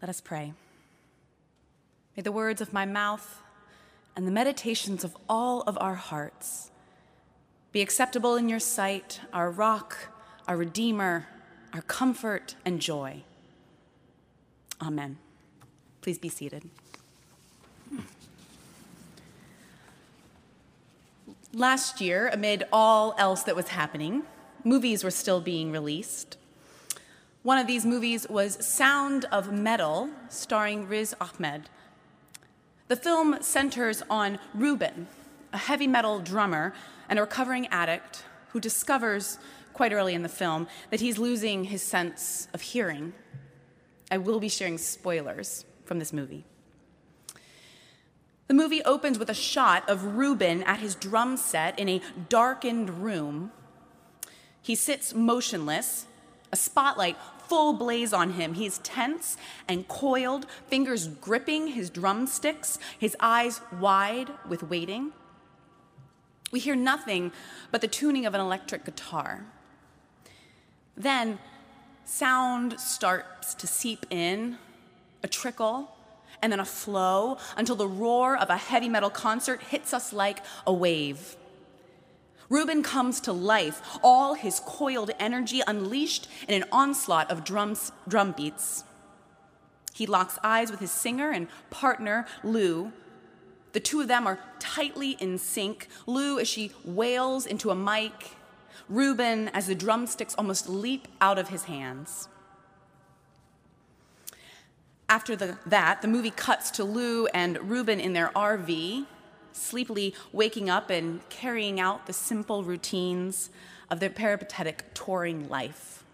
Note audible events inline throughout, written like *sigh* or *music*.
Let us pray. May the words of my mouth and the meditations of all of our hearts be acceptable in your sight, our rock, our redeemer, our comfort and joy. Amen. Please be seated. Last year, amid all else that was happening, movies were still being released. One of these movies was Sound of Metal, starring Riz Ahmed. The film centers on Ruben, a heavy metal drummer and a recovering addict who discovers quite early in the film that he's losing his sense of hearing. I will be sharing spoilers from this movie. The movie opens with a shot of Ruben at his drum set in a darkened room. He sits motionless, a spotlight full blaze on him. He's tense and coiled, fingers gripping his drumsticks, his eyes wide with waiting. We hear nothing but the tuning of an electric guitar. Then sound starts to seep in, a trickle, and then a flow until the roar of a heavy metal concert hits us like a wave. Ruben comes to life, all his coiled energy unleashed in an onslaught of drums, drum beats. He locks eyes with his singer and partner, Lou. The two of them are tightly in sync. Lou as she wails into a mic, Ruben as the drumsticks almost leap out of his hands. After the, that, the movie cuts to Lou and Ruben in their RV, sleepily waking up and carrying out the simple routines of their peripatetic touring life.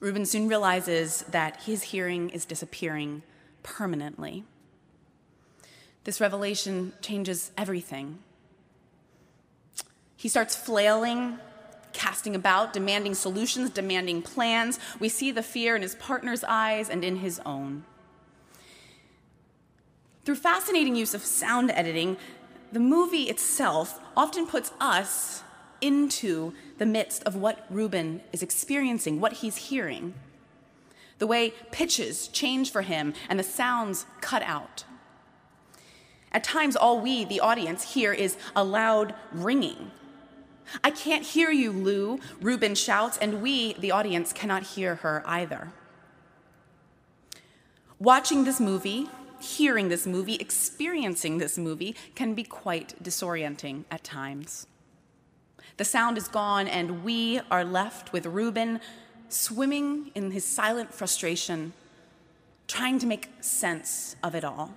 Ruben soon realizes that his hearing is disappearing permanently. This revelation changes everything. He starts flailing casting about, demanding solutions, demanding plans. We see the fear in his partner's eyes and in his own. Through fascinating use of sound editing, the movie itself often puts us into the midst of what Ruben is experiencing, what he's hearing. The way pitches change for him and the sounds cut out. At times, all we, the audience, hear is a loud ringing, I can't hear you, Lou, Ruben shouts, and we, the audience, cannot hear her either. Watching this movie, hearing this movie, experiencing this movie can be quite disorienting at times. The sound is gone, and we are left with Ruben swimming in his silent frustration, trying to make sense of it all.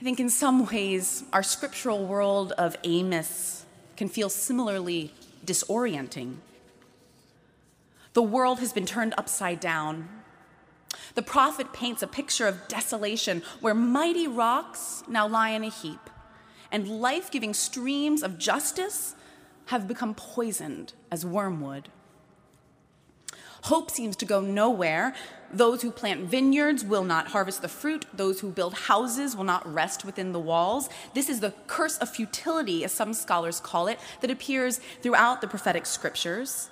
I think in some ways, our scriptural world of Amos can feel similarly disorienting. The world has been turned upside down. The prophet paints a picture of desolation where mighty rocks now lie in a heap, and life giving streams of justice have become poisoned as wormwood. Hope seems to go nowhere. Those who plant vineyards will not harvest the fruit. Those who build houses will not rest within the walls. This is the curse of futility, as some scholars call it, that appears throughout the prophetic scriptures.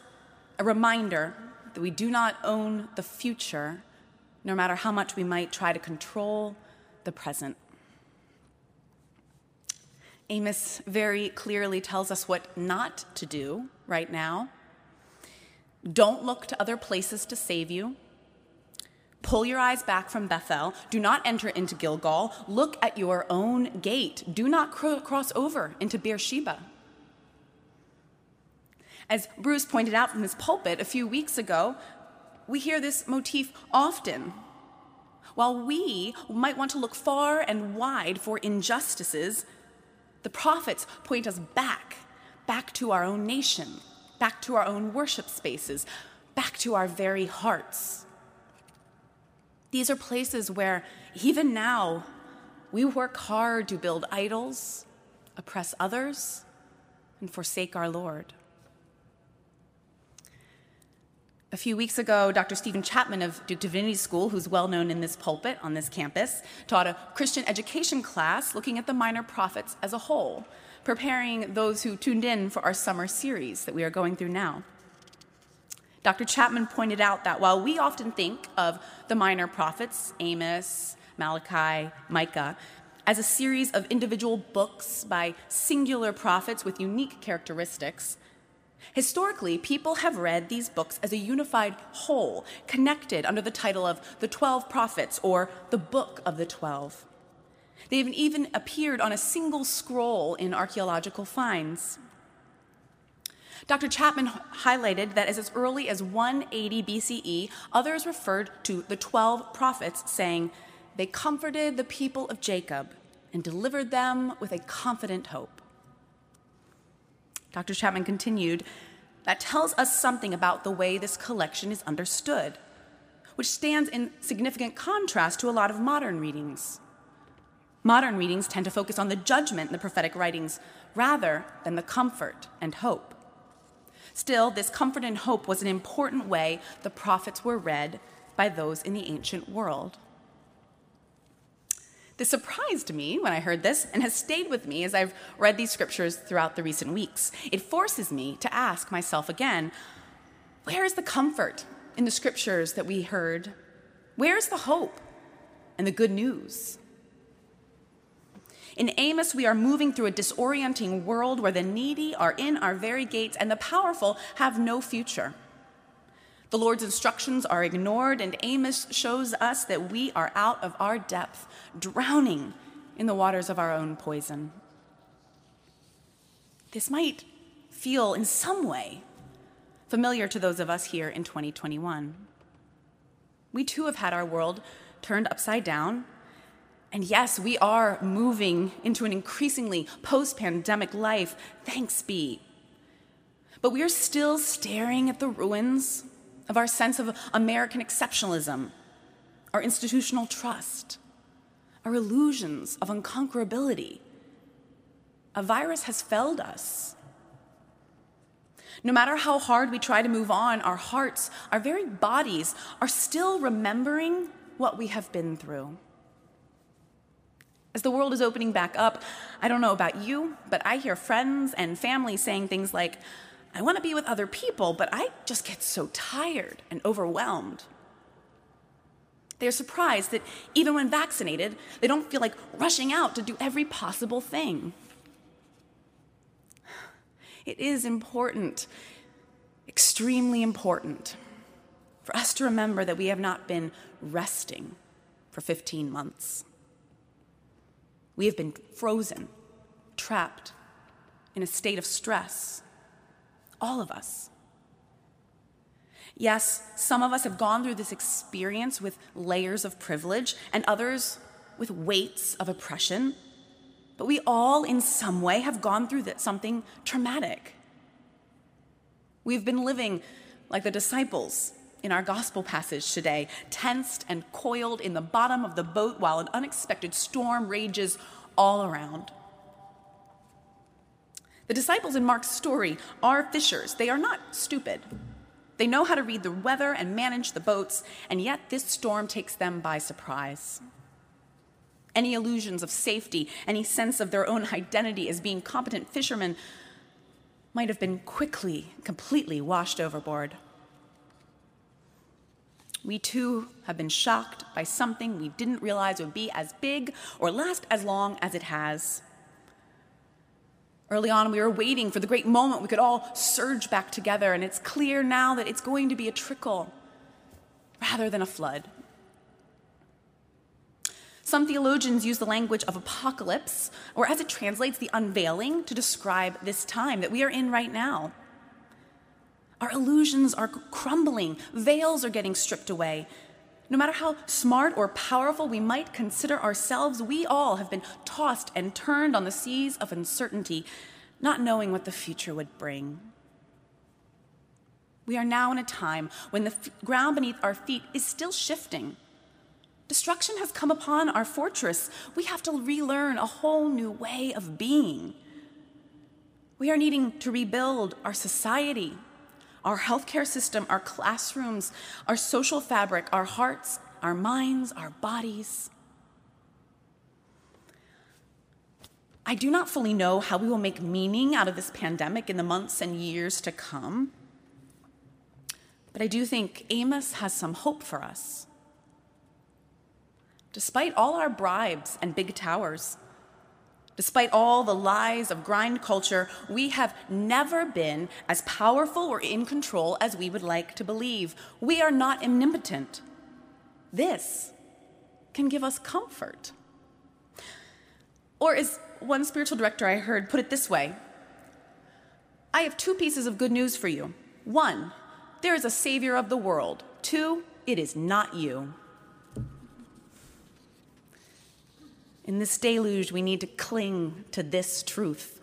A reminder that we do not own the future, no matter how much we might try to control the present. Amos very clearly tells us what not to do right now. Don't look to other places to save you. Pull your eyes back from Bethel. Do not enter into Gilgal. Look at your own gate. Do not cross over into Beersheba. As Bruce pointed out from his pulpit a few weeks ago, we hear this motif often. While we might want to look far and wide for injustices, the prophets point us back, back to our own nation, back to our own worship spaces, back to our very hearts. These are places where, even now, we work hard to build idols, oppress others, and forsake our Lord. A few weeks ago, Dr. Stephen Chapman of Duke Divinity School, who's well known in this pulpit on this campus, taught a Christian education class looking at the minor prophets as a whole preparing those who tuned in for our summer series that we are going through now. Dr. Chapman pointed out that while we often think of the minor prophets, Amos, Malachi, Micah, as a series of individual books by singular prophets with unique characteristics, Historically, people have read these books as a unified whole, connected under the title of the Twelve Prophets or the Book of the Twelve. They've even appeared on a single scroll in archaeological finds. Dr. Chapman highlighted that as early as 180 BCE, others referred to the 12 prophets, saying, They comforted the people of Jacob and delivered them with a confident hope. Dr. Chapman continued, that tells us something about the way this collection is understood, which stands in significant contrast to a lot of modern readings. Modern readings tend to focus on the judgment in the prophetic writings rather than the comfort and hope. Still, this comfort and hope was an important way the prophets were read by those in the ancient world. This surprised me when I heard this and has stayed with me as I've read these scriptures throughout the recent weeks. It forces me to ask myself again where is the comfort in the scriptures that we heard? Where is the hope and the good news? In Amos, we are moving through a disorienting world where the needy are in our very gates and the powerful have no future. The Lord's instructions are ignored, and Amos shows us that we are out of our depth, drowning in the waters of our own poison. This might feel in some way familiar to those of us here in 2021. We too have had our world turned upside down. And yes, we are moving into an increasingly post pandemic life, thanks be. But we are still staring at the ruins of our sense of American exceptionalism, our institutional trust, our illusions of unconquerability. A virus has felled us. No matter how hard we try to move on, our hearts, our very bodies are still remembering what we have been through. As the world is opening back up, I don't know about you, but I hear friends and family saying things like, I want to be with other people, but I just get so tired and overwhelmed. They're surprised that even when vaccinated, they don't feel like rushing out to do every possible thing. *sighs* It is important, extremely important, for us to remember that we have not been resting for 15 months. We have been frozen, trapped in a state of stress all of us. Yes, some of us have gone through this experience with layers of privilege, and others with weights of oppression. But we all, in some way, have gone through something traumatic. We've been living like the disciples in our gospel passage today, tensed and coiled in the bottom of the boat while an unexpected storm rages all around. The disciples in Mark's story are fishers. They are not stupid. They know how to read the weather and manage the boats, and yet this storm takes them by surprise. Any illusions of safety, any sense of their own *laughs* identity as being competent fishermen might have been quickly, completely washed overboard. We too have been shocked by something we didn't realize would be as big or last as long as it has. Early on, we were waiting for the great moment we could all surge back together, and it's clear now that it's going to be a trickle rather than a flood. Some theologians use the language of apocalypse, or as it translates, the unveiling, to describe this time that we are in right now. Our illusions are crumbling, veils are getting stripped away, no matter how smart or powerful we might consider ourselves, we all have been tossed and turned on the seas of uncertainty, not knowing what the future would bring. We are now in a time when the f- ground beneath our feet is still shifting. Destruction has come upon our fortress. We have to relearn a whole new way of being. We are needing to rebuild our society, our healthcare system, our classrooms, our social fabric, our hearts, our minds, our bodies. I do not fully know how we will make meaning out of this pandemic in the months and years to come. But I do think Amos has some hope for us. Despite all our bribes and big towers, despite all the lies of grind culture, we have never been as powerful or in control as we would like to believe. We are not omnipotent. This can give us comfort. Or, as one spiritual director I heard put it this way I have two pieces of good news for you. One, there is a Savior of the world. Two, it is not you. In this deluge, we need to cling to this truth.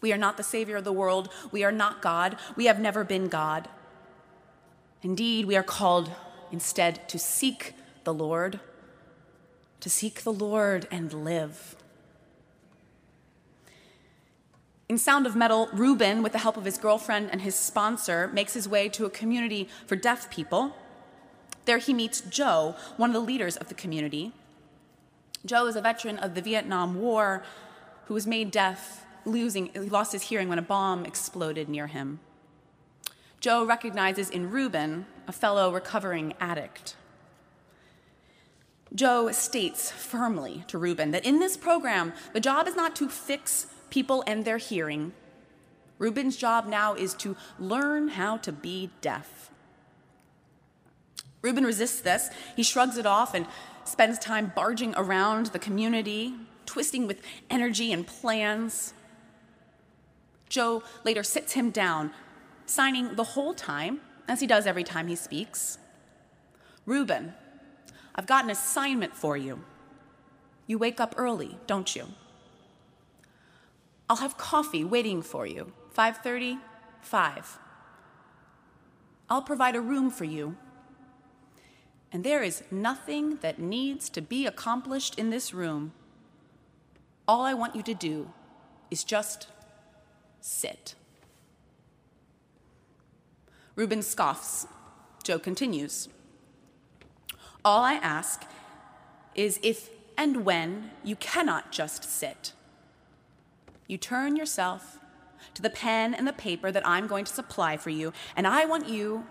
We are not the Savior of the world. We are not God. We have never been God. Indeed, we are called instead to seek the Lord, to seek the Lord and live. In Sound of Metal, Ruben, with the help of his girlfriend and his sponsor, makes his way to a community for deaf people. There he meets Joe, one of the leaders of the community. Joe is a veteran of the Vietnam War who was made deaf, losing, he lost his hearing when a bomb exploded near him. Joe recognizes in Ruben a fellow recovering addict. Joe states firmly to Ruben that in this program, the job is not to fix people and their hearing. Ruben's job now is to learn how to be deaf. Ruben resists this. He shrugs it off and spends time barging around the community, twisting with energy and plans. Joe later sits him down, signing the whole time, as he does every time he speaks. Ruben, I've got an assignment for you. You wake up early, don't you? I'll have coffee waiting for you. 5:30, 5. I'll provide a room for you and there is nothing that needs to be accomplished in this room. All I want you to do is just sit. Ruben scoffs. Joe continues. All I ask is if and when you cannot just sit. You turn yourself to the pen and the paper that I'm going to supply for you, and I want you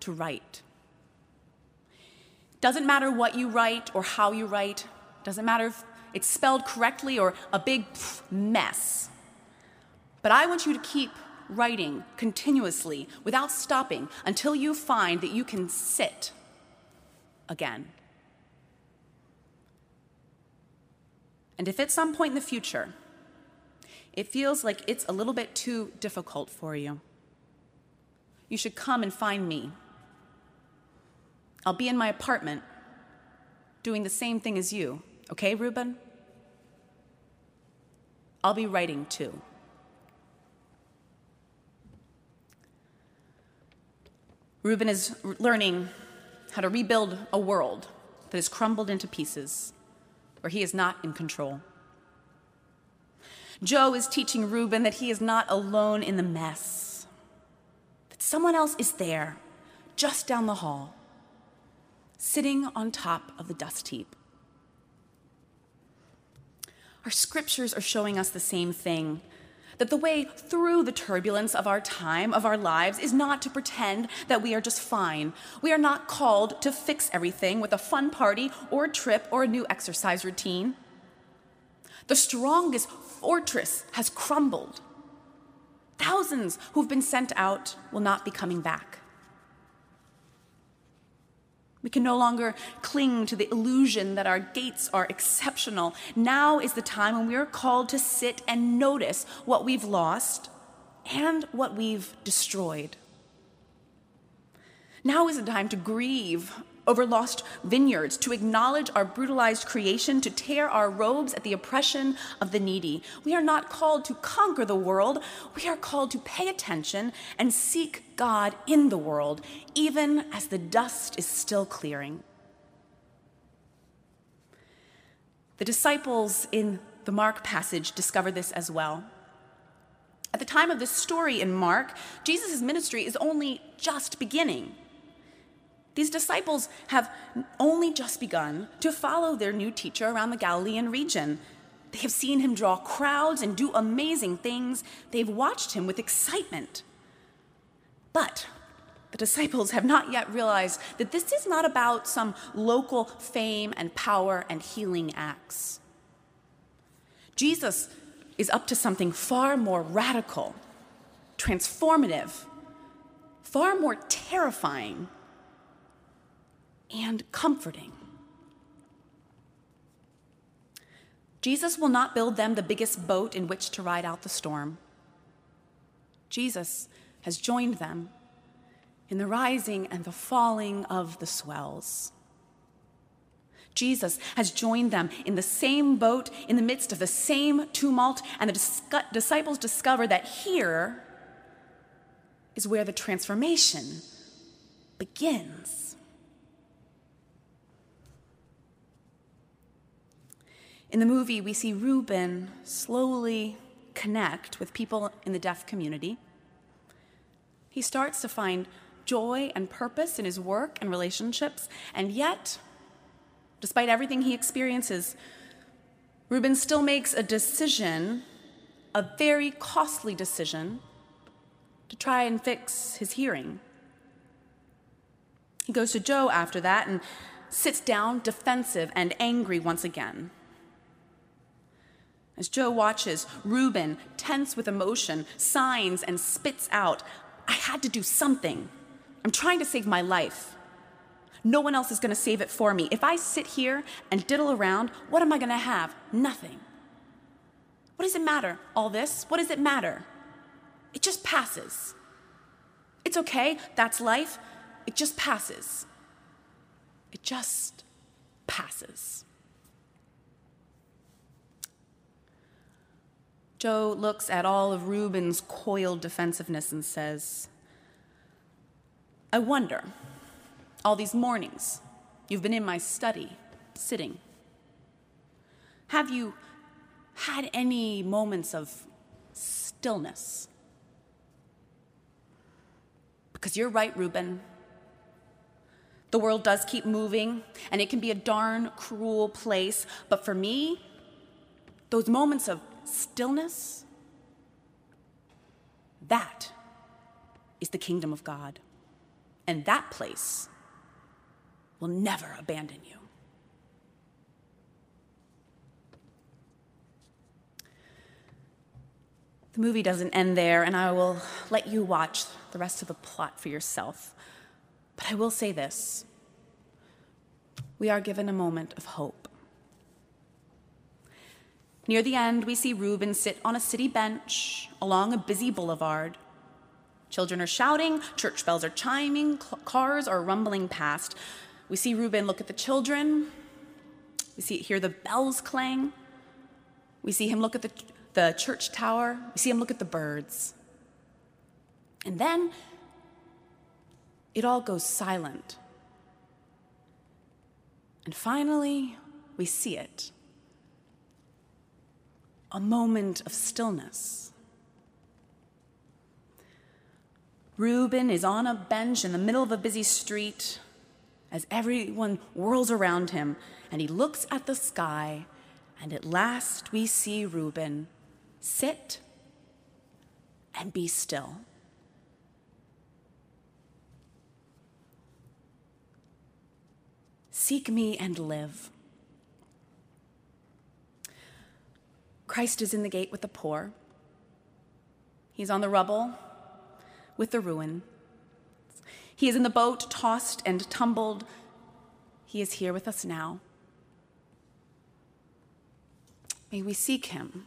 to write. Doesn't matter what you write or how you write, doesn't matter if it's spelled correctly or a big mess. But I want you to keep writing continuously without stopping until you find that you can sit again. And if at some point in the future it feels like it's a little bit too difficult for you, you should come and find me I'll be in my apartment doing the same thing as you, okay, Ruben? I'll be writing too. Ruben is learning how to rebuild a world that has crumbled into pieces, where he is not in control. Joe is teaching Ruben that he is not alone in the mess, that someone else is there, just down the hall sitting on top of the dust heap. Our scriptures are showing us the same thing that the way through the turbulence of our time, of our lives, is not to pretend that we are just fine. We are not called to fix everything with a fun party or a trip or a new exercise routine. The strongest fortress has crumbled. Thousands who've been sent out will not be coming back. We can no longer cling to the illusion that our gates are exceptional. Now is the time when we are called to sit and notice what we've lost and what we've destroyed. Now is the time to grieve over lost vineyards, to acknowledge our brutalized creation, to tear our robes at the oppression of the needy. We are not called to conquer the world, we are called to pay attention and seek God in the world, even as the dust is still clearing. The disciples in the Mark passage discover this as well. At the time of this story in Mark, Jesus' ministry is only just beginning. These disciples have only just begun to follow their new teacher around the Galilean region. They have seen him draw crowds and do amazing things. They've watched him with excitement. But The disciples have not yet realized that this is not about some local fame and power and healing acts. Jesus is up to something far more radical, transformative, far more terrifying, and comforting. Jesus will not build them the biggest boat in which to ride out the storm. Jesus has joined them in the rising and the falling of the swells. Jesus has joined them in the same boat in the midst of the same tumult, and the disciples discover that here is where the transformation begins. In the movie, we see Ruben slowly connect with people in the deaf community. He starts to find joy and purpose in his work and relationships, and yet, despite everything he experiences, Ruben still makes a decision, a very costly decision, to try and fix his hearing. He goes to Joe after that and sits down defensive and angry once again. As Joe watches, Ruben, tense with emotion, signs and spits out, I had to do something. I'm trying to save my life. No one else is going to save it for me. If I sit here and diddle around, what am I going to have? Nothing. What does it matter, all this? What does it matter? It just passes. It's okay, that's life. It just passes. It just passes. Joe looks at all of Ruben's coiled defensiveness and says, I wonder, all these mornings you've been in my study, sitting, have you had any moments of stillness? Because you're right, Ruben. The world does keep moving, and it can be a darn cruel place. But for me, those moments of stillness, that is the kingdom of God. And that place will never abandon you. The movie doesn't end there, and I will let you watch the rest of the plot for yourself. But I will say this we are given a moment of hope. Near the end, we see Ruben sit on a city bench along a busy boulevard. Children are shouting, church bells are chiming, cars are rumbling past. We see Ruben look at the children. We see hear the bells clang. We see him look at the, the church tower. We see him look at the birds. And then it all goes silent. And finally, we see it a moment of stillness. Ruben is on a bench in the middle of a busy street as everyone whirls around him, and he looks at the sky, and at last we see Ruben sit and be still. Seek me and live. Christ is in the gate with the poor. He's on the rubble with the ruin. He is in the boat, tossed and tumbled. He is here with us now. May we seek him.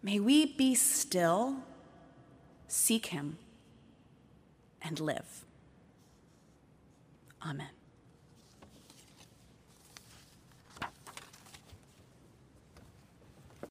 May we be still, seek him, and live. Amen.